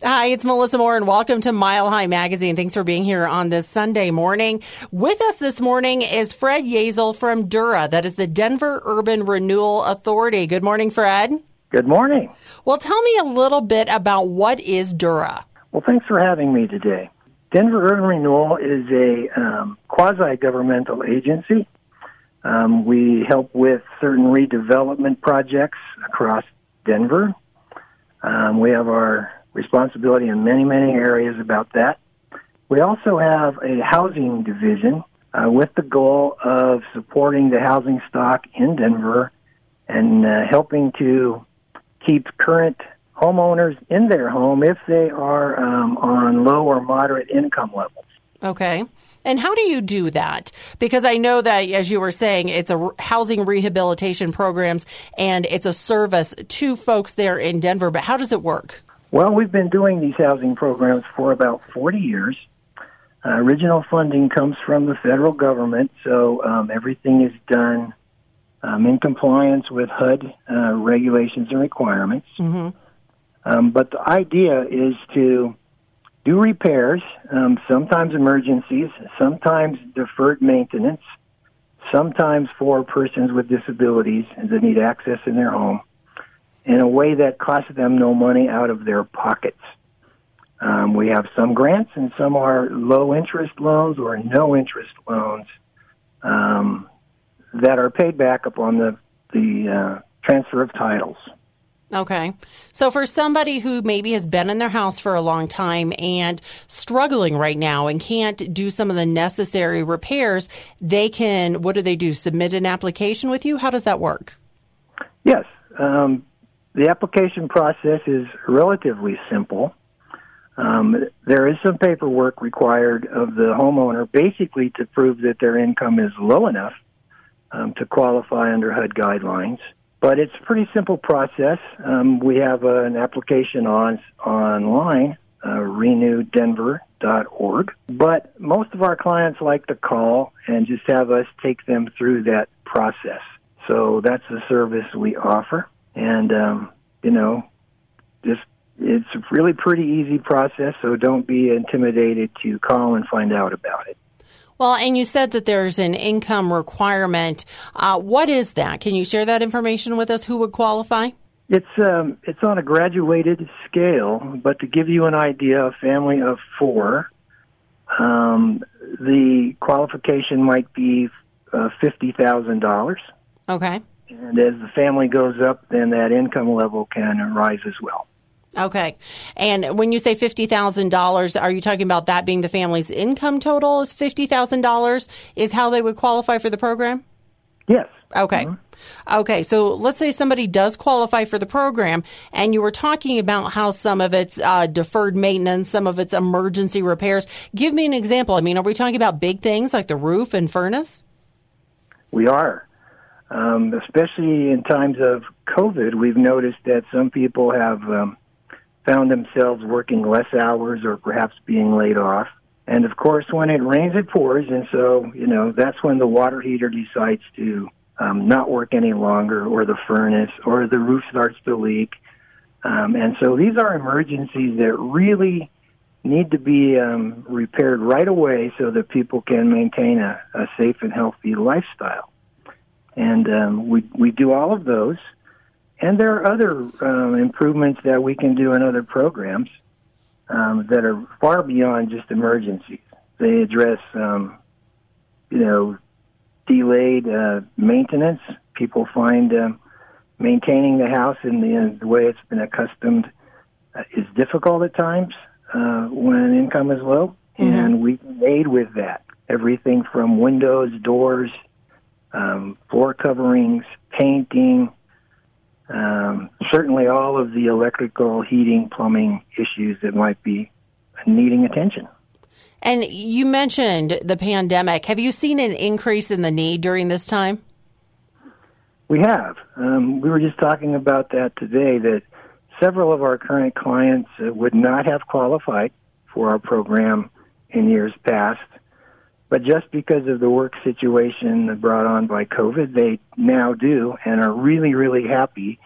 Hi, it's Melissa Moore, and welcome to Mile High Magazine. Thanks for being here on this Sunday morning. With us this morning is Fred Yazel from DURA, that is the Denver Urban Renewal Authority. Good morning, Fred. Good morning. Well, tell me a little bit about what is DURA. Well, thanks for having me today. Denver Urban Renewal is a um, quasi governmental agency. Um, we help with certain redevelopment projects across Denver. Um, we have our responsibility in many, many areas about that. We also have a housing division uh, with the goal of supporting the housing stock in Denver and uh, helping to keep current homeowners in their home if they are um, on low or moderate income levels. Okay. And how do you do that? Because I know that, as you were saying, it's a housing rehabilitation programs and it's a service to folks there in Denver. But how does it work? Well, we've been doing these housing programs for about 40 years. Uh, original funding comes from the federal government, so um, everything is done um, in compliance with HUD uh, regulations and requirements. Mm-hmm. Um, but the idea is to do repairs, um, sometimes emergencies, sometimes deferred maintenance, sometimes for persons with disabilities that need access in their home in a way that costs them no money out of their pockets. Um, we have some grants and some are low interest loans or no interest loans um, that are paid back upon the the uh, transfer of titles. Okay. So for somebody who maybe has been in their house for a long time and struggling right now and can't do some of the necessary repairs, they can, what do they do? Submit an application with you? How does that work? Yes. Um, the application process is relatively simple. Um, there is some paperwork required of the homeowner, basically to prove that their income is low enough um, to qualify under HUD guidelines. But it's a pretty simple process. Um, we have uh, an application on online, uh, renewdenver.org. But most of our clients like to call and just have us take them through that process. So that's the service we offer and um, you know, just it's a really pretty easy process. So don't be intimidated to call and find out about it. Well, and you said that there's an income requirement. Uh, what is that? Can you share that information with us? Who would qualify? It's um, it's on a graduated scale, but to give you an idea, a family of four, um, the qualification might be uh, fifty thousand dollars. Okay. And as the family goes up, then that income level can rise as well. Okay. And when you say $50,000, are you talking about that being the family's income total is $50,000 is how they would qualify for the program? Yes. Okay. Mm-hmm. Okay. So let's say somebody does qualify for the program and you were talking about how some of it's uh, deferred maintenance, some of it's emergency repairs. Give me an example. I mean, are we talking about big things like the roof and furnace? We are um, especially in times of COVID, we've noticed that some people have um, found themselves working less hours or perhaps being laid off. And of course, when it rains, it pours, and so you know that's when the water heater decides to um, not work any longer, or the furnace, or the roof starts to leak. Um, and so these are emergencies that really need to be um, repaired right away so that people can maintain a, a safe and healthy lifestyle and um, we we do all of those. And there are other um, improvements that we can do in other programs um, that are far beyond just emergencies. They address, um, you know, delayed uh, maintenance. People find uh, maintaining the house in the, in the way it's been accustomed uh, is difficult at times uh, when income is low, mm-hmm. and we can aid with that. Everything from windows, doors, um, floor coverings, painting, um, certainly all of the electrical, heating, plumbing issues that might be needing attention. And you mentioned the pandemic. Have you seen an increase in the need during this time? We have. Um, we were just talking about that today that several of our current clients would not have qualified for our program in years past. But just because of the work situation brought on by COVID, they now do and are really, really happy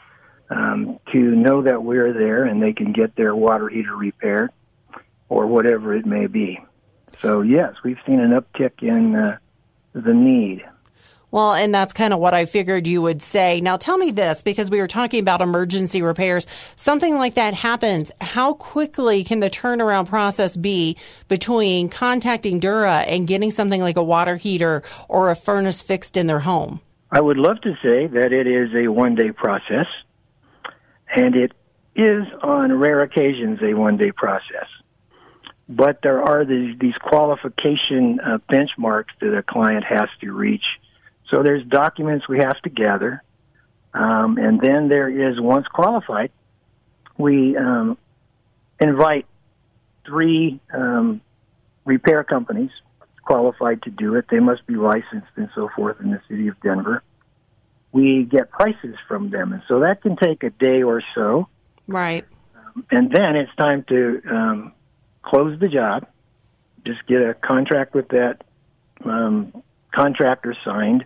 um, to know that we're there and they can get their water heater repaired or whatever it may be. So, yes, we've seen an uptick in uh, the need. Well, and that's kind of what I figured you would say. Now, tell me this because we were talking about emergency repairs. Something like that happens. How quickly can the turnaround process be between contacting Dura and getting something like a water heater or a furnace fixed in their home? I would love to say that it is a one day process, and it is on rare occasions a one day process. But there are these, these qualification uh, benchmarks that a client has to reach so there's documents we have to gather, um, and then there is once qualified, we um, invite three um, repair companies qualified to do it. They must be licensed and so forth in the city of Denver. We get prices from them, and so that can take a day or so. Right. Um, and then it's time to um, close the job. Just get a contract with that um, contractor signed,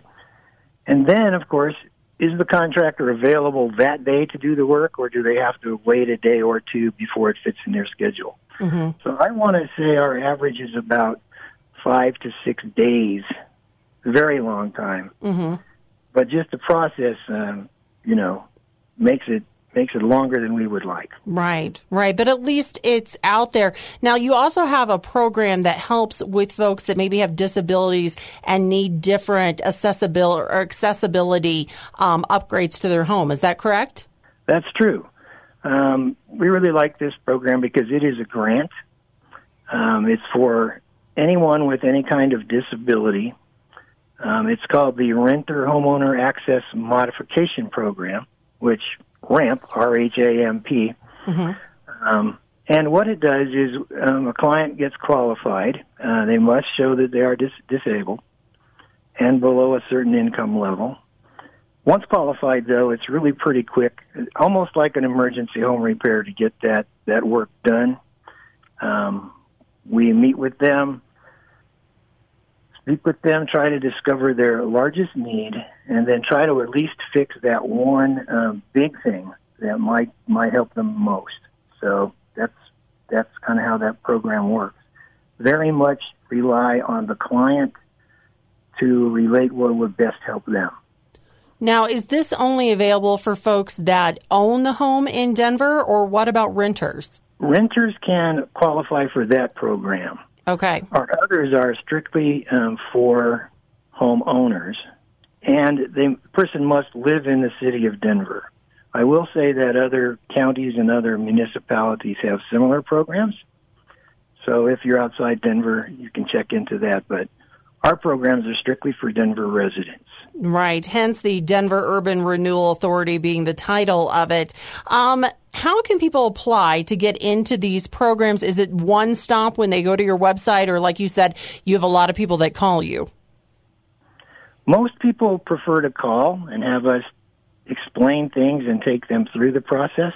and then, of course, is the contractor available that day to do the work, or do they have to wait a day or two before it fits in their schedule? Mm-hmm. So I want to say our average is about five to six days, very long time. Mm-hmm. But just the process, um, you know, makes it makes it longer than we would like. Right, right. But at least it's out there. Now, you also have a program that helps with folks that maybe have disabilities and need different accessibility or accessibility um, upgrades to their home. Is that correct? That's true. Um, we really like this program because it is a grant. Um, it's for anyone with any kind of disability. Um, it's called the Renter Homeowner Access Modification Program, which RAMP, R H A M P. Mm-hmm. Um, and what it does is um, a client gets qualified. Uh, they must show that they are dis- disabled and below a certain income level. Once qualified, though, it's really pretty quick, almost like an emergency home repair to get that, that work done. Um, we meet with them, speak with them, try to discover their largest need, and then try to at least fix that one um, big thing that might might help them most. So that's that's kind of how that program works. Very much rely on the client to relate what would best help them. Now, is this only available for folks that own the home in Denver, or what about renters? Renters can qualify for that program. Okay. Our others are strictly um, for homeowners, and the person must live in the city of Denver. I will say that other counties and other municipalities have similar programs. So if you're outside Denver, you can check into that. But our programs are strictly for Denver residents. Right. Hence the Denver Urban Renewal Authority being the title of it. Um, how can people apply to get into these programs? Is it one stop when they go to your website, or like you said, you have a lot of people that call you? Most people prefer to call and have us explain things and take them through the process.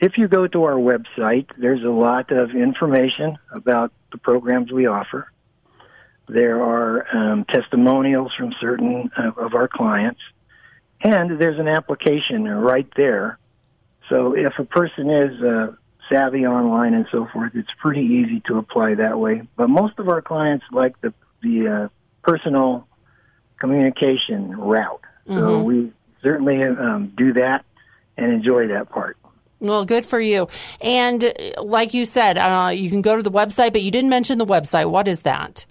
If you go to our website, there's a lot of information about the programs we offer. There are um, testimonials from certain uh, of our clients, and there's an application right there so if a person is uh, savvy online and so forth, it's pretty easy to apply that way. But most of our clients like the the uh, personal communication route. Mm-hmm. So we certainly um, do that and enjoy that part. Well, good for you. And uh, like you said, uh, you can go to the website, but you didn't mention the website. What is that?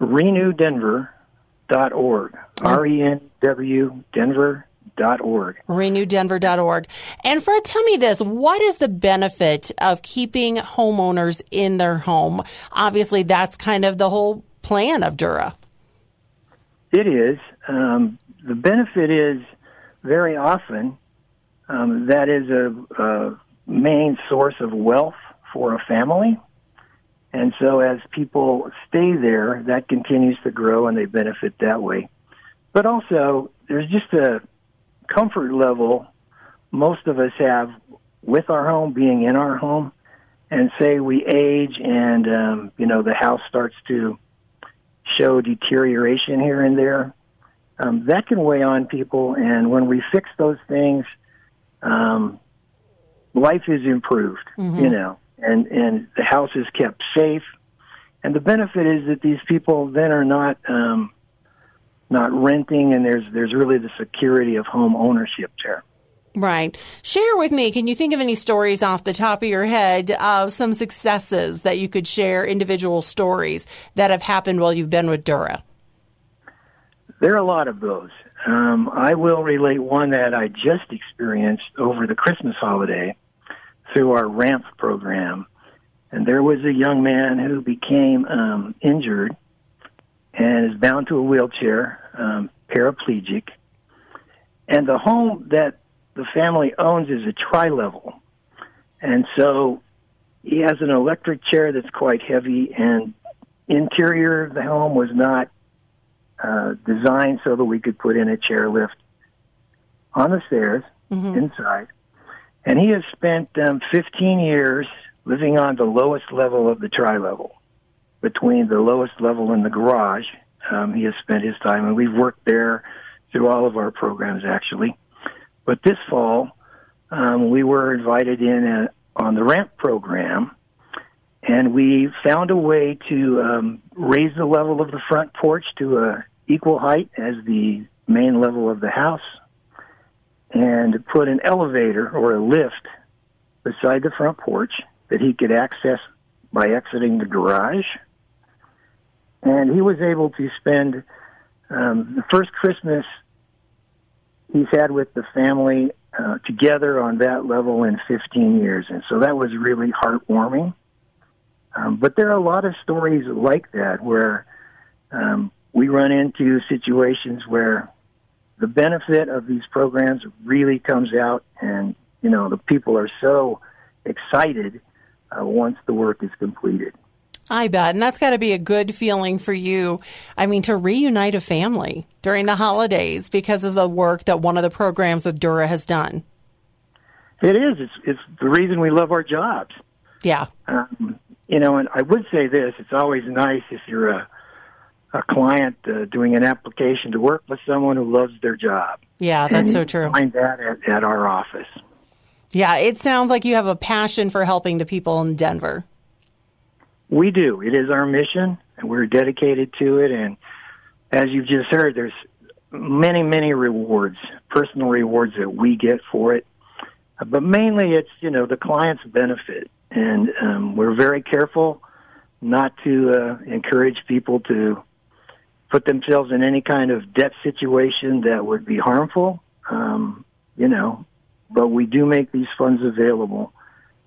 RenewDenver.org. R E N W Denver renewdenver.org. Renewdenver.org. And Fred, tell me this. What is the benefit of keeping homeowners in their home? Obviously, that's kind of the whole plan of Dura. It is. Um, the benefit is very often um, that is a, a main source of wealth for a family. And so as people stay there, that continues to grow and they benefit that way. But also, there's just a, comfort level most of us have with our home, being in our home, and say we age and um, you know the house starts to show deterioration here and there. Um, that can weigh on people, and when we fix those things, um, life is improved, Mm-hmm. you know, and and the house is kept safe. And the benefit is that these people then are not um, not renting, and there's there's really the security of home ownership there. Right. Share with me. Can you think of any stories off the top of your head of some successes that you could share, individual stories that have happened while you've been with Dura? There are a lot of those. Um, I will relate one that I just experienced over the Christmas holiday through our RAMP program. And there was a young man who became um, injured and is bound to a wheelchair, um, paraplegic. And the home that the family owns is a tri level. And so he has an electric chair that's quite heavy, and interior of the home was not uh, designed so that we could put in a chairlift on the stairs inside. And he has spent um, 15 years living on the lowest level of the tri level, between the lowest level and the garage. Um, he has spent his time, and we've worked there through all of our programs actually. But this fall, um, we were invited in uh, on the ramp program, and we found a way to um, raise the level of the front porch to a equal height as the main level of the house, and put an elevator or a lift beside the front porch that he could access by exiting the garage. And he was able to spend um, the first Christmas he's had with the family uh, together on that level in 15 years. And so that was really heartwarming. Um, but there are a lot of stories like that where um, we run into situations where the benefit of these programs really comes out, and you know the people are so excited uh, once the work is completed. I bet. And that's got to be a good feeling for you. I mean, to reunite a family during the holidays because of the work that one of the programs with Dura has done. It is. It's, it's the reason we love our jobs. Yeah. Um, you know, and I would say this: it's always nice if you're a a client uh, doing an application to work with someone who loves their job. Yeah, that's so true. Find that at, at our office. Yeah, it sounds like you have a passion for helping the people in Denver. We do. It is our mission, and we're dedicated to it. And as you've just heard, there's many, many rewards, personal rewards that we get for it. Uh, But mainly, it's you know the client's benefit, and um, we're very careful not to uh, encourage people to put themselves in any kind of debt situation that would be harmful. Um, you know, but we do make these funds available,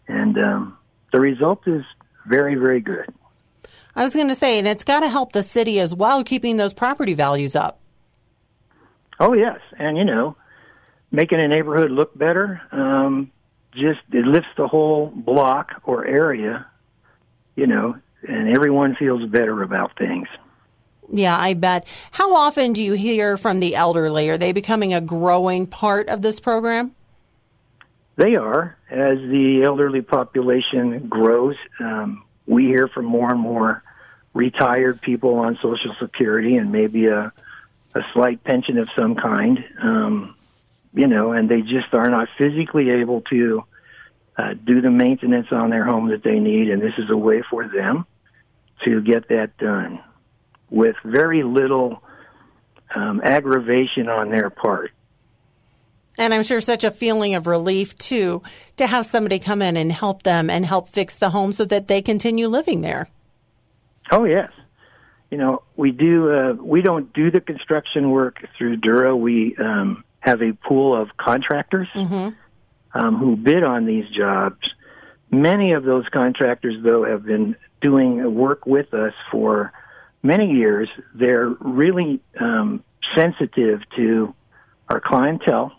and um, the result is very, very good. I was going to say, and it's got to help the city as well, keeping those property values up. Oh yes, and you know, making a neighborhood look better. Um, just it lifts the whole block or area, you know, and everyone feels better about things. Yeah, I bet. How often do you hear from the elderly? Are they becoming a growing part of this program? They are as the elderly population grows. Um, we hear from more and more retired people on Social Security and maybe a a slight pension of some kind. Um, you know, and they just are not physically able to uh, do the maintenance on their home that they need, and this is a way for them to get that done with very little um, aggravation on their part. And I'm sure such a feeling of relief too to have somebody come in and help them and help fix the home so that they continue living there. Oh yes, you know we do. Uh, we don't do the construction work through Dura. We um, have a pool of contractors um, who bid on these jobs. Many of those contractors, though, have been doing work with us for many years. They're really um, sensitive to our clientele.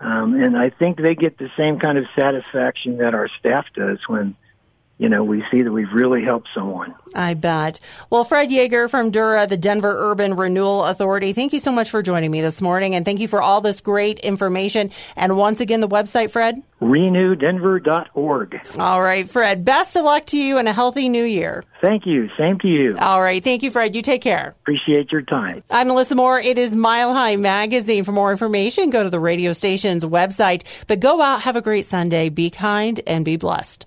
Um, and I think they get the same kind of satisfaction that our staff does when you know, we see that we've really helped someone. I bet. Well, Fred Yeager from Dura, the Denver Urban Renewal Authority, thank you so much for joining me this morning and thank you for all this great information. And once again, the website, Fred? renewdenver.org. All right, Fred. Best of luck to you and a healthy new year. Thank you. Same to you. All right. Thank you, Fred. You take care. Appreciate your time. I'm Melissa Moore. It is Mile High Magazine. For more information, go to the radio station's website. But go out, have a great Sunday, be kind, and be blessed.